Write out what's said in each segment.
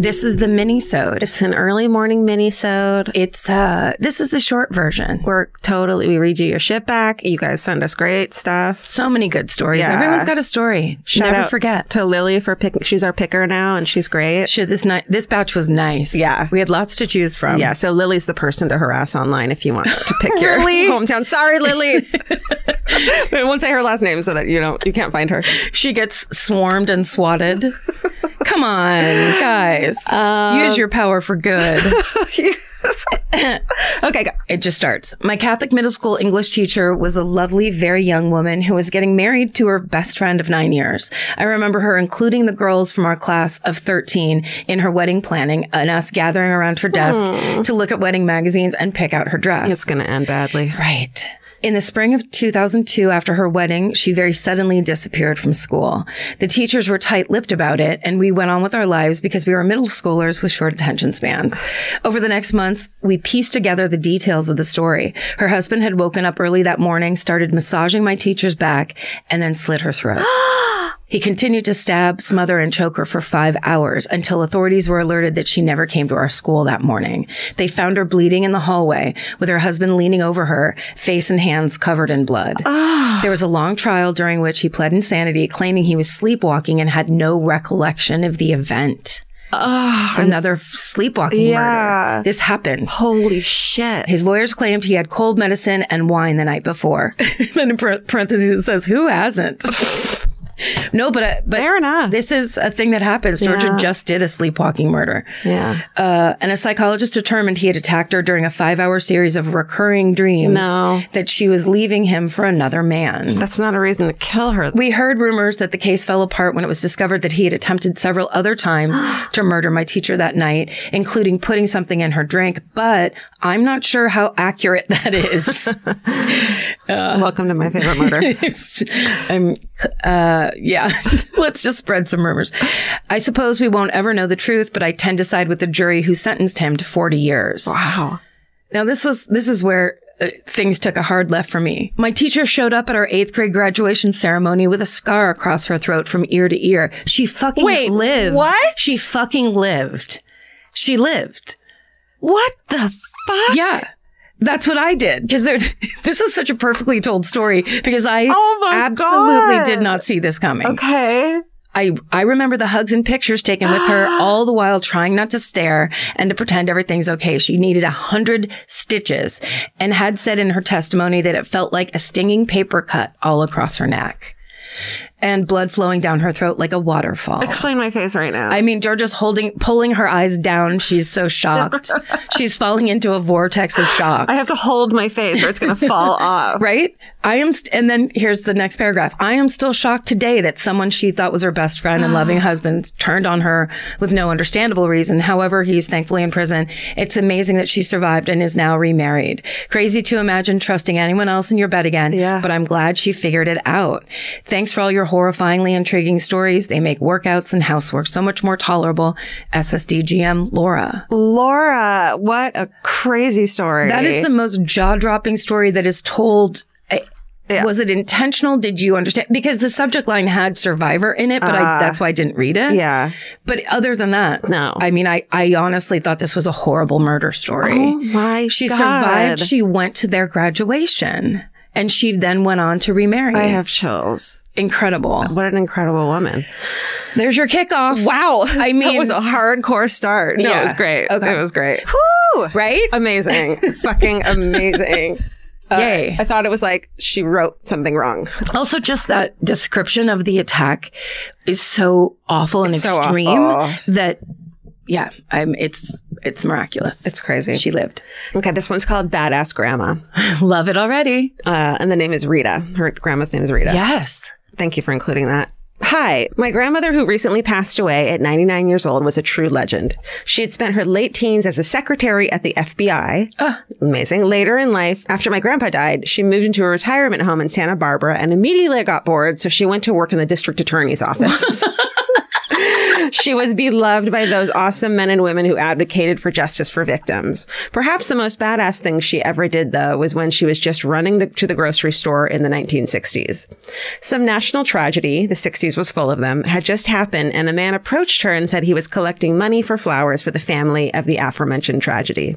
This is the mini-sode. It's an early morning mini-sode. It's uh this is the short version. We're totally, we read you your shit back. You guys send us great stuff. So many good stories. Yeah. Everyone's got a story. Shout Never forget. To Lily for picking, she's our picker now and she's great. Should this night, this batch was nice. Yeah. We had lots to choose from. Yeah, so Lily's the person to harass online if you want to pick your hometown. Sorry, Lily. I won't say her last name so that you don't you can't find her. She gets swarmed and swatted. Come on, guys. Um, Use your power for good. Okay, go. It just starts. My Catholic middle school English teacher was a lovely, very young woman who was getting married to her best friend of nine years. I remember her including the girls from our class of 13 in her wedding planning and us gathering around her desk to look at wedding magazines and pick out her dress. It's gonna end badly. Right. In the spring of 2002, after her wedding, she very suddenly disappeared from school. The teachers were tight lipped about it, and we went on with our lives because we were middle schoolers with short attention spans. Over the next months, we pieced together the details of the story. Her husband had woken up early that morning, started massaging my teacher's back, and then slit her throat. He continued to stab, smother, and choke her for five hours until authorities were alerted that she never came to our school that morning. They found her bleeding in the hallway with her husband leaning over her, face and hands covered in blood. Ah. There was a long trial during which he pled insanity, claiming he was sleepwalking and had no recollection of the event. Ah. It's another sleepwalking Yeah. murder. This happened. Holy shit. His lawyers claimed he had cold medicine and wine the night before. then in parentheses it says, "Who hasn't?" no, but uh, but Fair enough. this is a thing that happens. Georgia Yeah. just did a sleepwalking murder. yeah. Uh, and a psychologist determined he had attacked her during a five-hour series of recurring dreams No. that she was leaving him for another man. That's not a reason to kill her. We heard rumors that the case fell apart when it was discovered that he had attempted several other times to murder my teacher that night, including putting something in her drink, but I'm not sure how accurate that is. Welcome to my favorite murder. I'm, uh, yeah, let's just spread some rumors. I suppose we won't ever know the truth, but I tend to side with the jury who sentenced him to 40 years. wow. Now this was this is where uh, things took a hard left for me. My teacher showed up at our eighth grade graduation ceremony with a scar across her throat from ear to ear. She fucking Wait, lived. what? She fucking lived. She lived. What the fuck? Yeah. That's what I did because this is such a perfectly told story because I Oh absolutely God. did not see this coming. Okay. I, I remember the hugs and pictures taken with her all the while trying not to stare and to pretend everything's okay. She needed a hundred stitches and had said in her testimony that it felt like a stinging paper cut all across her neck and blood flowing down her throat like a waterfall. Explain my face right now. I mean, Georgia's holding, pulling her eyes down. She's so shocked. She's falling into a vortex of shock. I have to hold my face or it's going to fall off. Right? I am, st- and then here's the next paragraph. I am still shocked today that someone she thought was her best friend and loving husband turned on her with no understandable reason. However, he's thankfully in prison. It's amazing that she survived and is now remarried. Crazy to imagine trusting anyone else in your bed again. Yeah. But I'm glad she figured it out. Thanks for all your horrifyingly intriguing stories. They make workouts and housework so much more tolerable. SSDGM Laura. Laura, what a crazy story. That is the most jaw dropping story that is told. Yeah. Was it intentional? Did you understand? Because the subject line had survivor in it, but I, Ah. that's why I didn't read it. Yeah. But other than that, No. I mean, I, I honestly thought this was a horrible murder story. Oh my she God. survived. She went to their graduation and she then went on to remarry. I have chills. Incredible. What an incredible woman. There's your kickoff. Wow. I mean- that was a hardcore start. No, Yeah. it was great. Okay. It was great. Whew. Right? Amazing. Fucking amazing. Uh, Yay. I thought it was like she wrote something wrong. Also, just that description of the attack is so awful and It's so extreme awful. that, yeah, I'm. It's it's miraculous. It's crazy. she lived. Okay, this one's called Badass Grandma. Love it already. Uh, and the name is Rita. Her grandma's name is Rita. Yes. Thank you for including that. Hi, my grandmother who recently passed away at 99 years old was a true legend. She had spent her late teens as a secretary at the FBI. Amazing. Later in life, after my grandpa died, she moved into a retirement home in Santa Barbara and immediately got bored, so she went to work in the district attorney's office. she was beloved by those awesome men and women who advocated for justice for victims. Perhaps the most badass thing she ever did, though, was when she was just running the, to the grocery store in the 1960s. Some national tragedy, the 60s was full of them, had just happened, and a man approached her and said he was collecting money for flowers for the family of the aforementioned tragedy.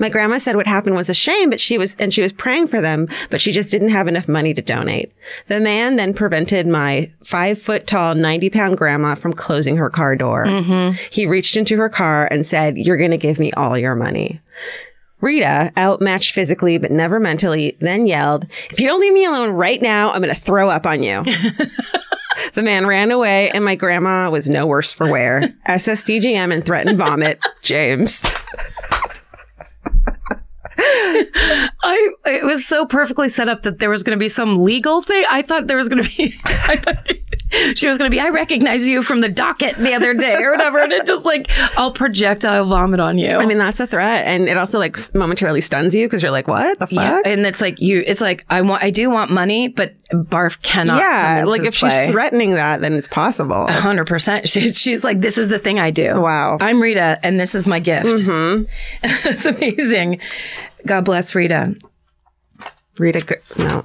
My grandma said what happened was a shame, but she was, and she was praying for them, but she just didn't have enough money to donate. The man then prevented my five foot tall, 90 pound grandma from closing her car door. Mm-hmm. He reached into her car and said, you're going to give me all your money. Rita, outmatched physically but never mentally, then yelled, If you don't leave me alone right now, I'm going to throw up on you. the man ran away, and my grandma was no worse for wear. SSDGM and threatened vomit. James. I it was so perfectly set up that there was going to be some legal thing. I thought there was going to be. I thought she was going to be. I recognize you from the docket the other day or whatever, and it just like I'll projectile vomit on you. I mean, that's a threat. And it also like momentarily stuns you because you're like, what the fuck? yeah, and it's like you. It's like I want. I do want money, but barf cannot. Yeah, like if play. she's threatening that, then it's possible. Hundred percent. She, she's like, "This is the thing I do." Wow. I'm Rita, and this is my gift. hmm it's amazing. God bless Rita. Rita, no,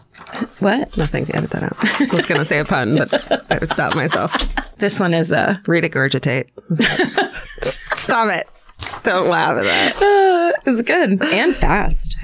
What? nothing. Edit that out. I was going to say a pun, but I would stop myself. This one is uh Rita Gurgitate. Stop it. Don't laugh at that. Uh, it's good and fast.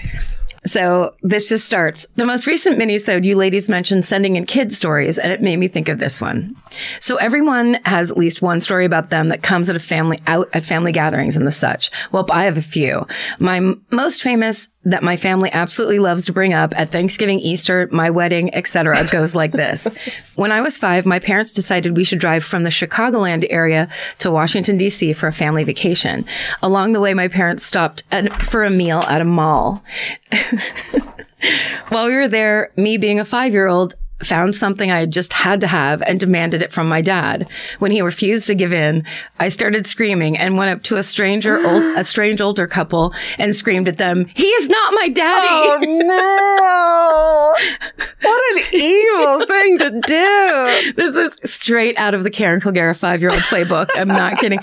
So this just starts. The most recent minisode, you ladies mentioned sending in kid stories, and it made me think of this one. So everyone has at least one story about them that comes at a family out at family gatherings and the such. Well, I have a few. My m- most famous that my family absolutely loves to bring up at Thanksgiving, Easter, my wedding, etc. goes like this. When I was five, my parents decided we should drive from the Chicagoland area to Washington, D.C. for a family vacation. Along the way, my parents stopped at, for a meal at a mall. While we were there, me being a five year old, found something I had just had to have and demanded it from my dad. When he refused to give in, I started screaming and went up to a stranger, old, a strange older couple and screamed at them, he is not my daddy. Oh no! What an evil thing to do. This is straight out of the Karen Kilgariff five-year-old playbook. I'm not kidding.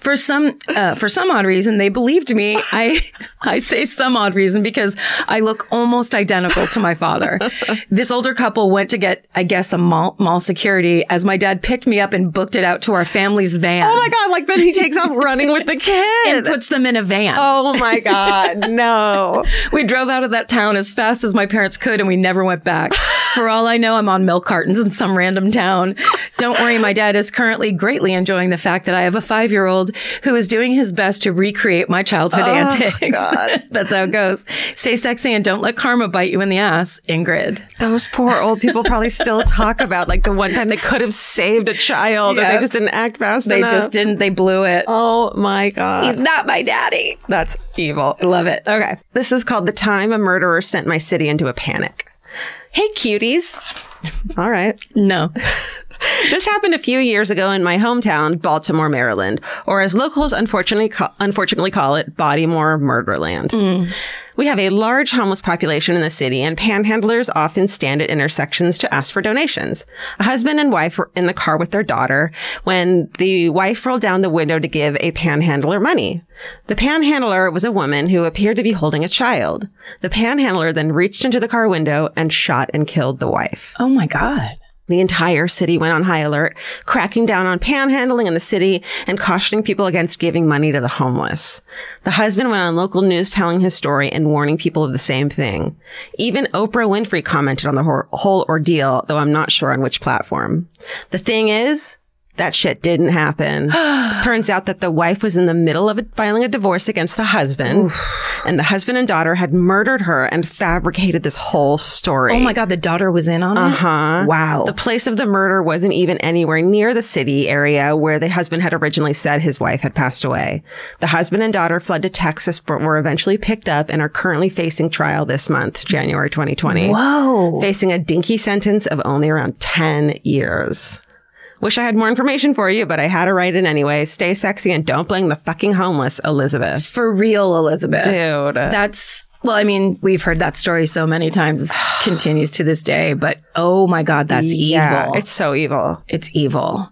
For some, uh, for some odd reason, they believed me. I, I say some odd reason because I look almost identical to my father. This older couple went to get, I guess, a mall, mall security as my dad picked me up and booked it out to our family's van Oh my God. Like then he takes off running with the kids. and puts them in a van. Oh my God. No. We drove out of that town as fast as my parents could and we never went back. For all I know, I'm on milk cartons in some random town. Don't worry, my dad is currently greatly enjoying the fact that I have a five year old who is doing his best to recreate my childhood oh, antics. God. That's how it goes. Stay sexy and don't let karma bite you in the ass, Ingrid. Those poor old people probably still talk about like the one time they could have saved a child and they just didn't act fast They enough. They just didn't, they blew it. Oh my God. He's not my daddy. That's evil. I love it. Okay. This is called The Time a Murderer Sent My City into a Panic. Hey, cuties. All right. No. This happened a few years ago in my hometown, Baltimore, Maryland, or as locals unfortunately ca- unfortunately call it, Bodymore Murderland. Mm. We have a large homeless population in the city, and panhandlers often stand at intersections to ask for donations. A husband and wife were in the car with their daughter when the wife rolled down the window to give a panhandler money. The panhandler was a woman who appeared to be holding a child. The panhandler then reached into the car window and shot and killed the wife. Oh my God. The entire city went on high alert, cracking down on panhandling in the city and cautioning people against giving money to the homeless. The husband went on local news telling his story and warning people of the same thing. Even Oprah Winfrey commented on the whole ordeal, though I'm not sure on which platform. The thing is, that shit didn't happen. Turns out that the wife was in the middle of filing a divorce against the husband, and the husband and daughter had murdered her and fabricated this whole story. Oh my God. The daughter was in on it? Uh huh. Wow. The place of the murder wasn't even anywhere near the city area where the husband had originally said his wife had passed away. The husband and daughter fled to Texas, but were eventually picked up and are currently facing trial this month, January 2020. Whoa. Facing a dinky sentence of only around 10 years. Wish I had more information for you, but I had to write it anyway. Stay sexy and don't blame the fucking homeless, Elizabeth. For real, Elizabeth. Dude. That's, well, I mean, we've heard that story so many times. It continues to this day, but oh my God, that's yeah, evil. It's so evil. it's evil.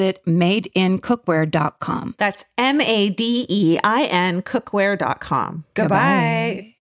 madeincookware.com. That's M A D E I N cookware.com. Goodbye.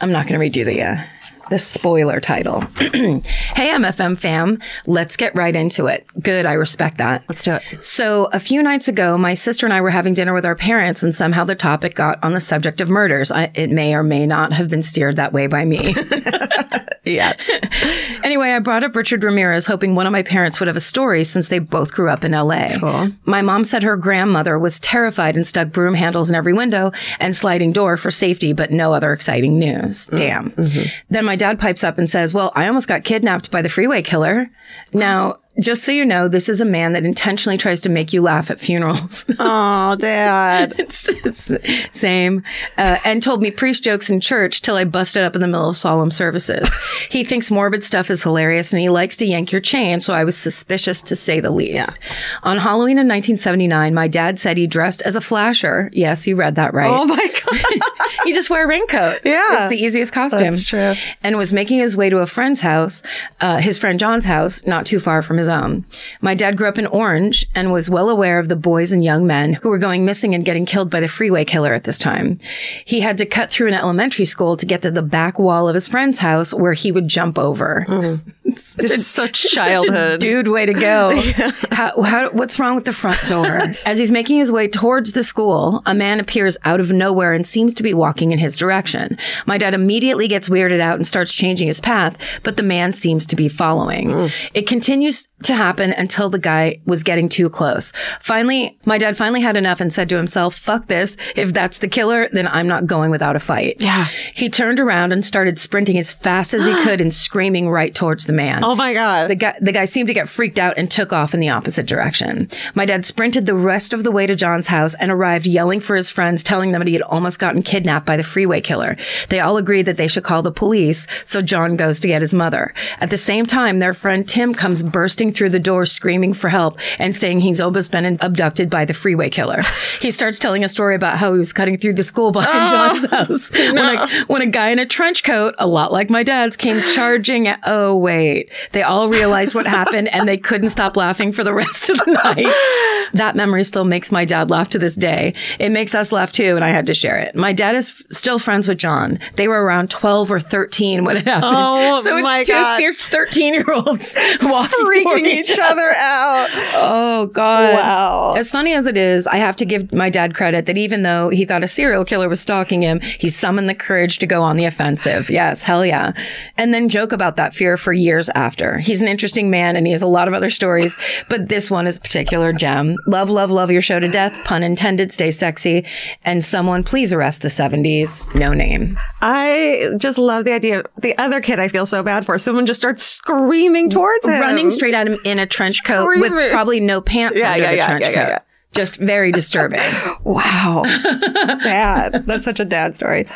I'm not going to redo the uh, the spoiler title. hey, MFM fam, let's get right into it. Good, I respect that. Let's do it. So, a few nights ago, my sister and I were having dinner with our parents, and somehow the topic got on the subject of murders. I, it may or may not have been steered that way by me. Yes. anyway, I brought up Richard Ramirez, hoping one of my parents would have a story since they both grew up in LA. Cool. My mom said her grandmother was terrified and stuck broom handles in every window and sliding door for safety, but no other exciting news. Mm. Damn. Mm-hmm. Then my dad pipes up and says, Well, I almost got kidnapped by the freeway killer. Now, Just so you know, this is a man that intentionally tries to make you laugh at funerals. Oh, dad. it's, it's same. Uh, and told me priest jokes in church till I busted up in the middle of solemn services. he thinks morbid stuff is hilarious and he likes to yank your chain, so I was suspicious to say the least. On Halloween in 1979, my dad said he dressed as a flasher. Yes, you read that right. Oh my god. You just wear a raincoat. Yeah. It's the easiest costume. That's true. And was making his way to a friend's house, uh, his friend John's house, not too far from his own. My dad grew up in Orange and was well aware of the boys and young men who were going missing and getting killed by the freeway killer at this time. He had to cut through an elementary school to get to the back wall of his friend's house where he would jump over. This is such Such childhood. dude, way to go. how, how, what's wrong with the front door? As he's making his way towards the school, a man appears out of nowhere and seems to be walking in his direction. My dad immediately gets weirded out and starts changing his path, but the man seems to be following. Mm. It continues to happen until the guy was getting too close. Finally, my dad finally had enough and said to himself, fuck this. If that's the killer, then I'm not going without a fight. Yeah. He turned around and started sprinting as fast as he could and screaming right towards the man. Oh my god. The guy, the guy seemed to get freaked out and took off in the opposite direction. My dad sprinted the rest of the way to John's house and arrived yelling for his friends, telling them that he had almost gotten kidnapped by the freeway killer. They all agreed that they should call the police, so John goes to get his mother. At the same time, their friend Tim comes bursting through the door screaming for help and saying he's almost been abducted by the freeway killer. he starts telling a story about how he was cutting through the school behind oh, John's house when, a, when a guy in a trench coat, a lot like my dad's, came charging. At, oh, wait. They all realized what happened and they couldn't stop laughing for the rest of the night. That memory still makes my dad laugh to this day. It makes us laugh too, and I had to share it. My dad is still friends with John. They were around 12 or 13 when it happened. Oh, so it's my two God. fierce 13 year olds walking freaking toward each other out. Oh God. Wow. As funny as it is, I have to give my dad credit that even though he thought a serial killer was stalking him, he summoned the courage to go on the offensive. Yes, hell yeah. And then joke about that fear for years after. He's an interesting man and he has a lot of other stories, but this one is a particular gem. Love, love, love your show to death. Pun intended. Stay sexy. And someone please arrest the 70s. No name. I just love the idea. of The other kid I feel so bad for. Someone just starts screaming towards him. Running straight at him in a trench coat with probably no pants Yeah, under yeah, the yeah, trench coat. Just very disturbing. Wow. dad. That's such a dad story.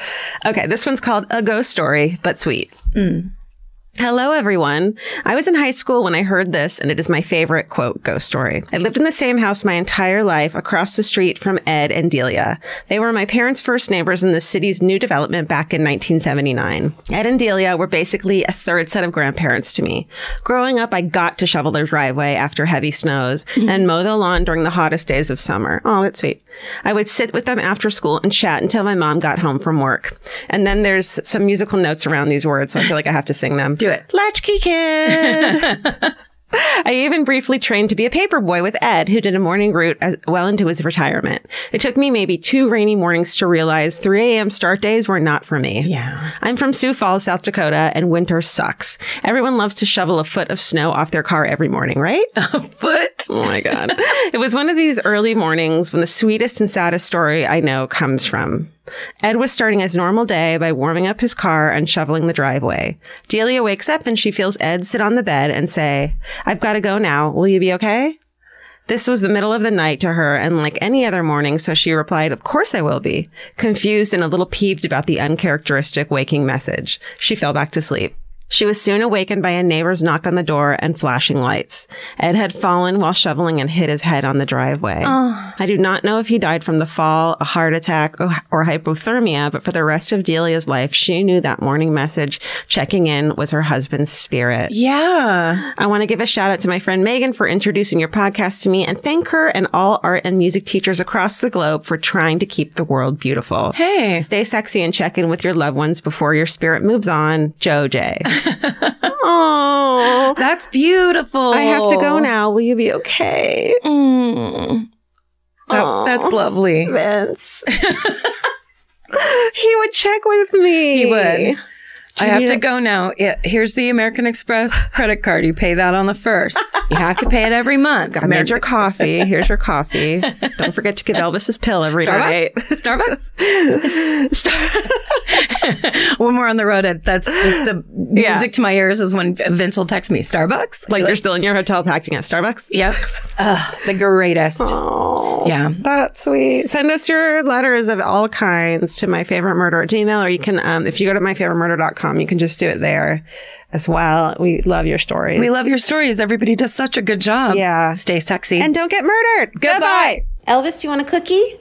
Okay, this one's called A Ghost Story, but sweet. Hmm. Hello, everyone. I was in high school when I heard this, and it is my favorite quote ghost story. I lived in the same house my entire life across the street from Ed and Delia. They were my parents' first neighbors in the city's new development back in 1979. Ed and Delia were basically a third set of grandparents to me. Growing up, I got to shovel their driveway after heavy snows and mow the lawn during the hottest days of summer. Oh, that's sweet. I would sit with them after school and chat until my mom got home from work. And then there's some musical notes around these words, so I feel like I have to sing them. Do it. Latchkey kid. I even briefly trained to be a paper boy with Ed, who did a morning route as well into his retirement. It took me maybe two rainy mornings to realize 3 a.m. start days were not for me. Yeah. I'm from Sioux Falls, South Dakota, and winter sucks. Everyone loves to shovel a foot of snow off their car every morning, right? A foot. Oh my God. it was one of these early mornings when the sweetest and saddest story I know comes from. Ed was starting his normal day by warming up his car and shoveling the driveway. Delia wakes up and she feels Ed sit on the bed and say, I've got to go now. Will you be okay? This was the middle of the night to her and like any other morning, so she replied, Of course I will be, confused and a little peeved about the uncharacteristic waking message. She fell back to sleep. She was soon awakened by a neighbor's knock on the door and flashing lights. Ed had fallen while shoveling and hit his head on the driveway. I do not know if he died from the fall, a heart attack, or, or hypothermia, but for the rest of Delia's life, she knew that morning message checking in was her husband's spirit. Yeah. I want to give a shout out to my friend Megan for introducing your podcast to me and thank her and all art and music teachers across the globe for trying to keep the world beautiful. Hey. Stay sexy and check in with your loved ones before your spirit moves on. Joe J. oh, That's beautiful. I have to go now. Will you be okay? Mm. That- Aw. that's lovely. Vince. he would check with me. He would. I have to go now. Yeah, here's the American Express credit card. You pay that on the first. You have to pay it every month. I made your coffee. Here's your coffee. Don't forget to give Elvis his pill every night. Starbucks. when we're on the road, that's just the music to my ears is when Vince will text me, Starbucks. Like you're still in your hotel packing at Starbucks. Yep. Ugh, the greatest. Yeah. That's sweet. Send us your letters of all kinds to my favorite murder at Gmail, or you can, um, if you go to myfavoritemurder.com, you can just do it there as well. We love your stories. We love your stories. Everybody does such a good job. Yeah. Stay sexy. And don't get murdered. Goodbye. Elvis, do you want a cookie?